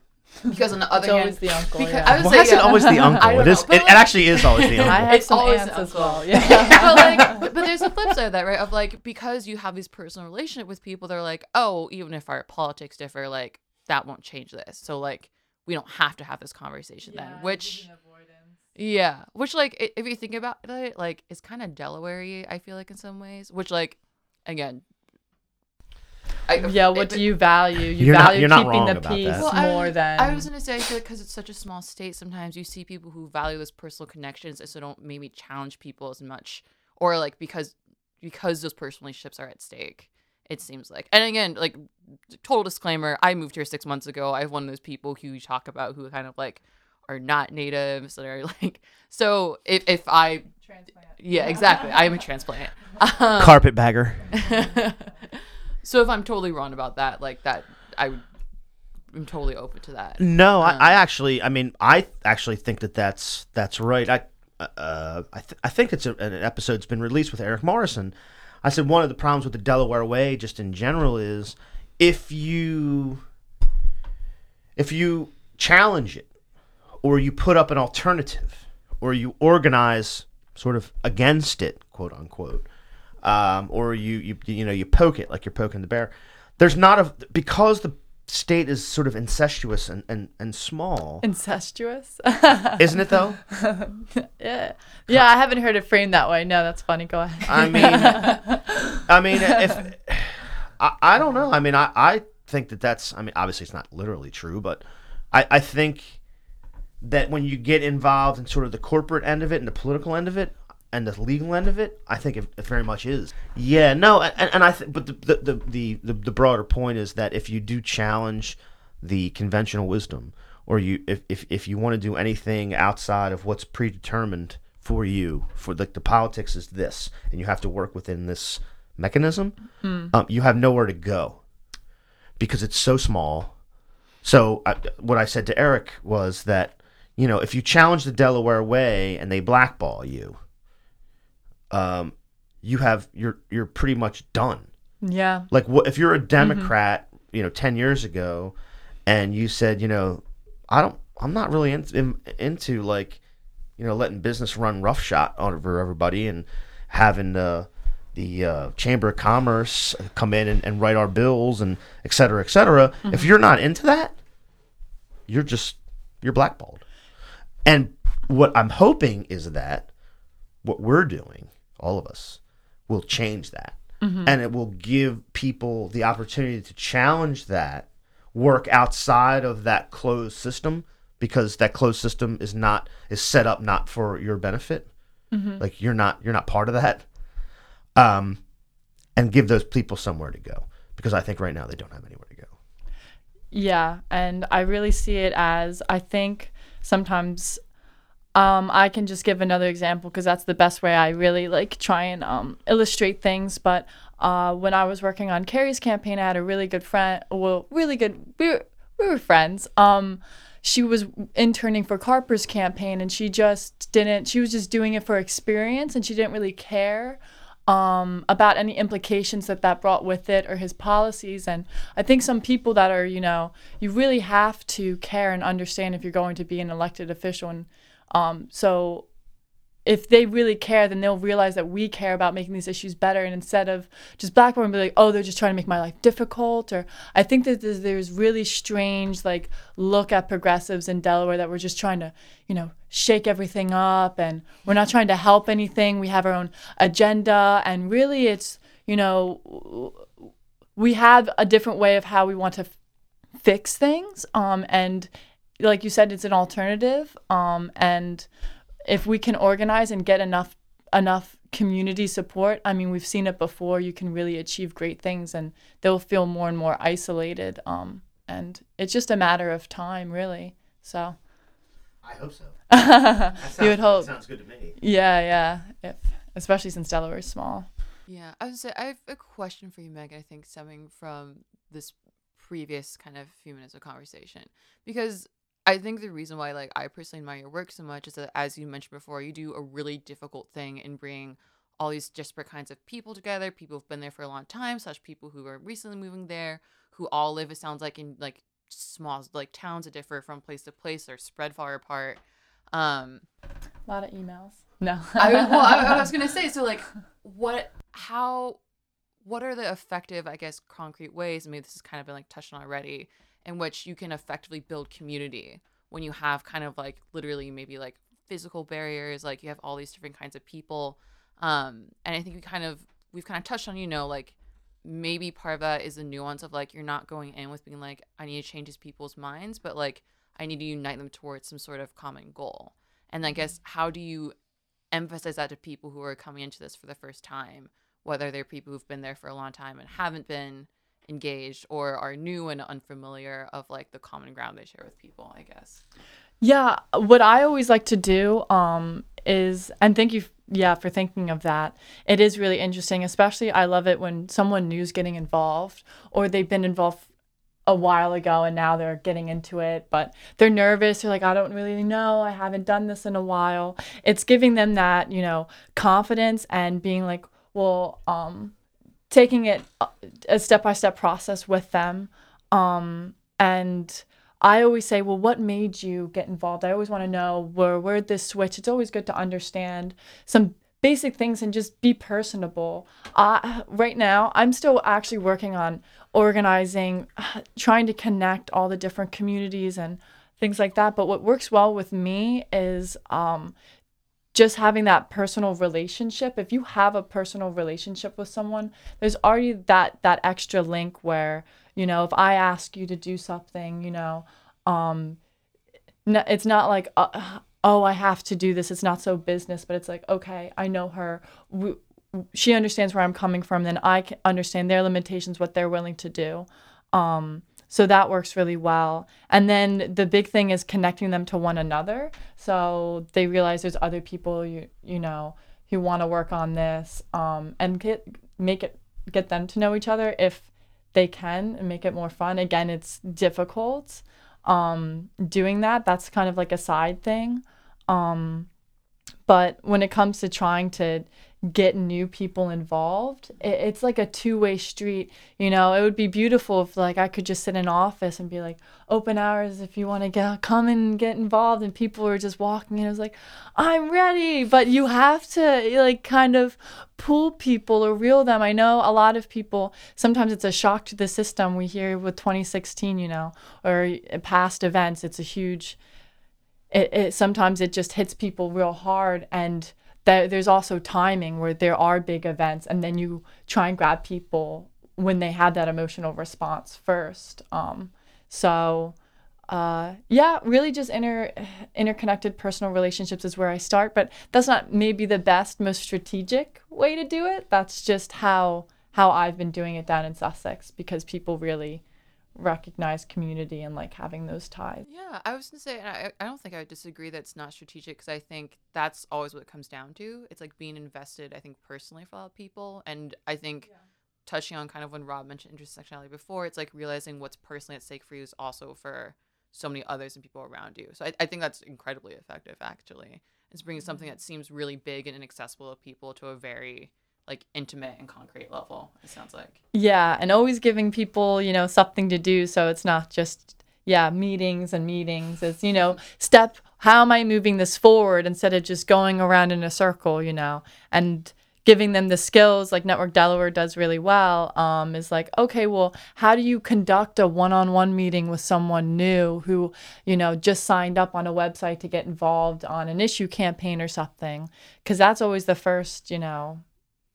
because on the other It's hand, always the uncle. because yeah. I would Well, say, that's yeah. always the uncle. It is. know, It, like- it actually is always the uncle. I uncle. have It's some always aunts the as uncle. well. Yeah. but like but, but there's a flip side of that right of like because you have these personal relationship with people they're like oh even if our politics differ like that won't change this so like we don't have to have this conversation then which yeah which like i- if you think about it like it's kind of delaware i feel like in some ways which like again I, yeah, what it- do you value? You You're not- value you're not keeping wrong the about peace that. Well, more was- than I was gonna say, I feel like because it's such a small state, sometimes you see people who value those personal connections, and so don't maybe challenge people as much, or like because because those personal relationships are at stake. It seems like, and again, like total disclaimer, I moved here six months ago. I'm one of those people who you talk about who kind of like are not natives that are like. So if if I, yeah, exactly, I am a transplant. Um, Carpetbagger. so if I'm totally wrong about that, like that, i i'm totally open to that. No, I, Um, I actually, I mean, I actually think that that's that's right. I, uh, I, th- I think it's a, an episode's been released with Eric Morrison. I said one of the problems with the Delaware Way, just in general, is if you if you challenge it, or you put up an alternative, or you organize sort of against it, quote unquote, um, or you, you you know you poke it like you're poking the bear. There's not a because the state is sort of incestuous and, and, and small, incestuous. isn't it though? yeah, yeah. I haven't heard it framed that way. No, that's funny. Go ahead. I mean, I mean, if I, I don't know. I mean, I, I think that that's. I mean, obviously it's not literally true, but I, I think that when you get involved in sort of the corporate end of it and the political end of it and the legal end of it, I think it, it very much is. Yeah, no, and, and I think, but the the, the the the the broader point is that if you do challenge the conventional wisdom, or you if if, if you want to do anything outside of what's predetermined for you, for like the politics is this, and you have to work within this mechanism, um, you have nowhere to go because it's so small. So I, what I said to Eric was that you know if you challenge the Delaware way and they blackball you, um, you have you're you're pretty much done. yeah. Like what if you're a Democrat, you know, ten years ago, and you said, you know, I don't, I'm not really in, in, into like, you know, letting business run roughshod over everybody and having the the uh, Chamber of Commerce come in and, and write our bills and et cetera, et cetera. If you're not into that, you're just you're blackballed. And what I'm hoping is that what we're doing, all of us, will change that. And it will give people the opportunity to challenge that, work outside of that closed system because that closed system is not is set up not for your benefit. Like you're not you're not part of that. Um and give those people somewhere to go because I think right now they don't have anywhere to go. Yeah, and I really see it as I think sometimes um, I can just give another example because that's the best way I really like try and um, illustrate things. But uh, when I was working on Kerri's campaign, I had a really good friend. Well, really good. We were, we were friends. Um, she was interning for Carper's campaign, and she just didn't. She was just doing it for experience, and she didn't really care um, about any implications that that brought with it or his policies. And I think some people that are, you know, you really have to care and understand if you're going to be an elected official. And um, so if they really care, then they'll realize that we care about making these issues better. And instead of just blackboard and be like, oh, they're just trying to make my life difficult. Or I think that there's, there's really strange, like, look at progressives in Delaware that we're just trying to, you know, shake everything up and we're not trying to help anything. We have our own agenda. And really, it's, you know, we have a different way of how we want to f- fix things. Um, and like you said, it's an alternative. Um, and if we can organize and get enough enough community support, I mean, we've seen it before. You can really achieve great things, and they'll feel more and more isolated. Um, and it's just a matter of time, really. So, I hope so. you would hope. Sounds good to me. Yeah, yeah. If, especially since Delaware is small. Yeah, I was say I have a question for you, Meg. I think stemming from this previous kind of few minutes of conversation, because I think the reason why like I personally admire your work so much is that as you mentioned before, you do a really difficult thing in bringing all these disparate kinds of people together, people who've been there for a long time, such people who are recently moving there, who all live it sounds like in like small like towns that differ from place to place or spread far apart. Um a lot of emails. No. I, well, I, I was gonna say so like what how what are the effective I guess concrete ways? I mean this has kind of been like touched on already in which you can effectively build community when you have kind of like literally maybe like physical barriers like you have all these different kinds of people. Um and i think we kind of we've kind of touched on you know like maybe part of that is the nuance of like you're not going in with being like i need to change these people's minds but like i need to unite them towards some sort of common goal. And i guess how do you emphasize that to people who are coming into this for the first time whether they're people who've been there for a long time and haven't been engaged or are new and unfamiliar of like the common ground they share with people i guess. Yeah what i always like to do um is and thank you yeah for thinking of that. It is really interesting especially i love it when someone new is getting involved or they've been involved a while ago and now they're getting into it but they're nervous they're like i don't really know i haven't done this in a while. It's giving them that you know confidence and being like well um taking it uh, a step by step process with them. Um, and I always say, well, what made you get involved? I always want to know where where this switch. It's always good to understand some basic things and just be personable. Right now, I'm still actually working on organizing, trying to connect all the different communities and things like that. But what works well with me is um, just having that personal relationship if you have a personal relationship with someone there's already that that extra link where you know if i ask you to do something you know um it's not like uh, oh i have to do this it's not so business but it's like okay i know her we, she understands where i'm coming from then i can understand their limitations what they're willing to do. Um so that works really well. And then the big thing is connecting them to one another. So they realize there's other people you you know who want to work on this um, and get make it get them to know each other if they can and make it more fun. Again, it's difficult um, doing that. That's kind of like a side thing. Um, but when it comes to trying to get new people involved it's like a two-way street you know? It would be beautiful if like i could just sit in office and be like open hours if you want to get come and get involved and people were just walking and i was like i'm ready but you have to like kind of pull people or reel them. I know a lot of people sometimes it's a shock to the system we hear with 2016 you know or past events it's a huge it, it sometimes it just hits people real hard and that there's also timing where there are big events and then you try and grab people when they have that emotional response first um, so uh, yeah really just inter interconnected personal relationships is where i start but that's not maybe the best most strategic way to do it. That's just how how i've been doing it down in sussex because people really recognize community and like having those ties. Yeah, I was gonna say, I, I don't think I would disagree that it's not strategic because I think that's always what it comes down to. It's like being invested, I think, personally for a lot of people. And I think yeah. touching on kind of when Rob mentioned intersectionality before, it's like realizing what's personally at stake for you is also for so many others and people around you. So I, I think that's incredibly effective, actually. It's bringing something mm-hmm. that seems really big and inaccessible to people to a very like intimate and concrete level it sounds like. Yeah and always giving people you know something to do so it's not just yeah meetings and meetings. It's you know step how am i moving this forward instead of just going around in a circle you know? And giving them the skills like network delaware does really well um, is like okay well how do you conduct a one-on-one meeting with someone new who you know just signed up on a website to get involved on an issue campaign or something? Because that's always the first you know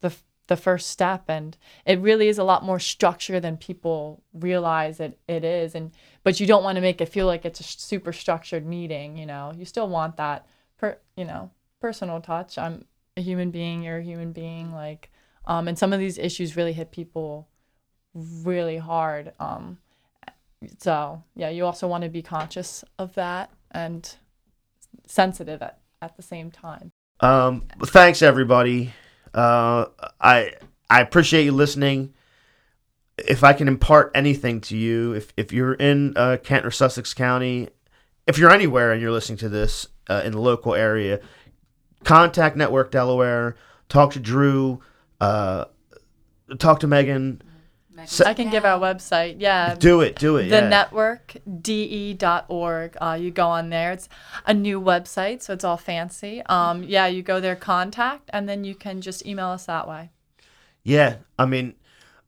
the the first step and it really is a lot more structure than people realize it, it is and but you don't want to make it feel like it's a super structured meeting you know you still want that per you know personal touch i'm a human being you're a human being like um and some of these issues really hit people really hard um so yeah you also want to be conscious of that and sensitive at, at the same time. Um, thanks everybody. Uh, I I appreciate you listening. If I can impart anything to you, if if you're in uh, Kent or Sussex County, if you're anywhere and you're listening to this uh, in the local area, contact Network Delaware. Talk to Drew. Uh, talk to Megan. So- I can give our website. Yeah. Do it. Do it. the yeah. network de.org uh, you go on there it's a new website so it's all fancy um, yeah you go there contact and then you can just email us that way Yeah, I mean,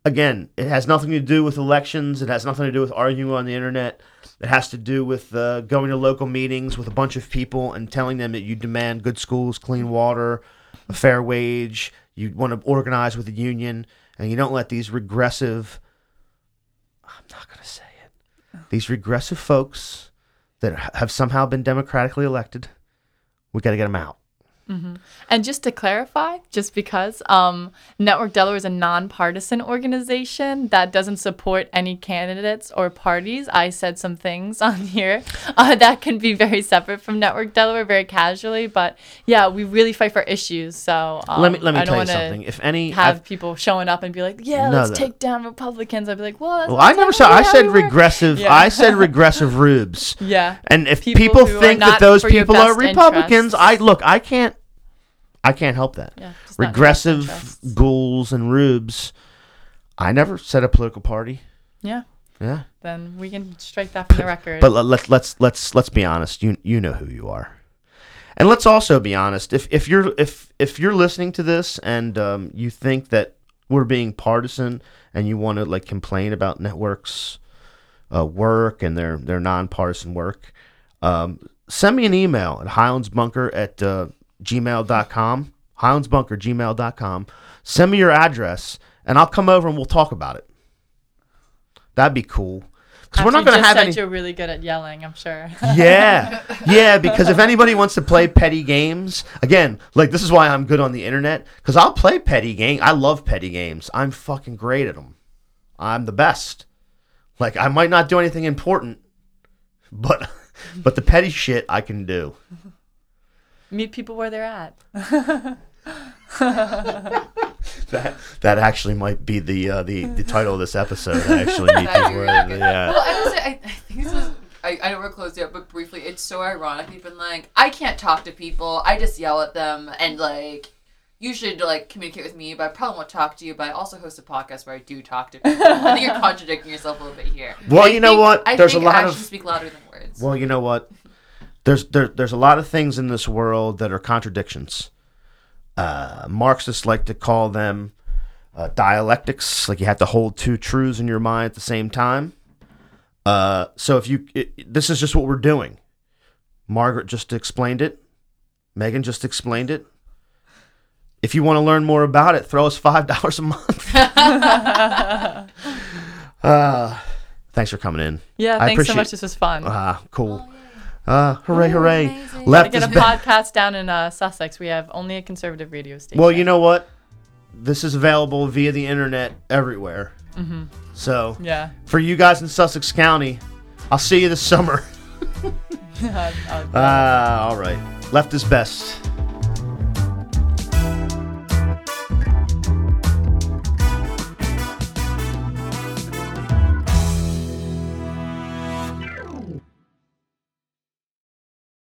again, it has nothing to do with elections. It has nothing to do with arguing on the internet. It has to do with uh, going to local meetings with a bunch of people and telling them that you demand good schools, clean water, a fair wage. You want to organize with the union, and you don't let these regressive. I'm not going to say it. These regressive folks that have somehow been democratically elected. We got to get them out. And just to clarify just because um, network delaware is a nonpartisan organization that doesn't support any candidates or parties i said some things on here uh, that can be very separate from network delaware very casually but yeah we really fight for issues so um, let me let me I don't tell you something. If any, have I've- people showing up and be like, "Yeah, No, let's that- take down Republicans." I'd be like, "Well, that's Well, I never said. I said we regressive. Yeah. I said regressive rubes. Yeah. And if People people, think that those people are Republicans, interests. I look. I can't. I can't help that. Yeah, just not in your best regressive ghouls and rubes. I never said a political party. Yeah. Yeah, Then we can strike that from the record. but let, let's let's let's let's be honest. You you know who you are, and let's also be honest. If if you're if if you're listening to this and um, you think that we're being partisan and you want to like complain about networks uh, work and their their nonpartisan work, um, send me an email at highlandsbunker at uh, gmail.com. Highlandsbunker gmail.com. Send me your address and I'll come over and we'll talk about it. That'd be cool. Because we're not going to have any. You're really good at yelling. I'm sure. Yeah, yeah. Because if anybody wants to play petty games, again, like this is why I'm good on the internet. Because I'll play petty game. I love petty games. I'm fucking great at them. I'm the best. Like I might not do anything important, but but the petty shit I can do. Meet people where they're at. That that actually might be the uh, the the title of this episode. Actually, meet people really where- good. yeah. Well, I, was, I, I think this was. I, I know we're closed yet, but briefly, it's so ironic. You've been like, I can't talk to people. I just yell at them, and like, you should like communicate with me, but I probably won't talk to you. But I also host a podcast where I do talk to people. I think you're contradicting yourself a little bit here. Well, I you know think- what? I There's a think lot of- actions speak louder than words. Well, you know what? There's there, there's a lot of things in this world that are contradictions. Uh, Marxists like to call them uh, dialectics, like you have to hold two truths in your mind at the same time. Uh, so if you, it, this is just what we're doing. Margaret just explained it. Megan just explained it. If you want to learn more about it, throw us five dollars a month. uh, thanks for coming in. Yeah. I Thanks so much. This was fun. Ah, cool. Ah, hooray, hooray. amazing. Left Get is a better. podcast down in uh, Sussex. We have only a conservative radio station. Well, you know what? This is available via the internet everywhere. Mm-hmm. So, Yeah. for you guys in Sussex County, I'll see you this summer. Uh, all right. Left is best.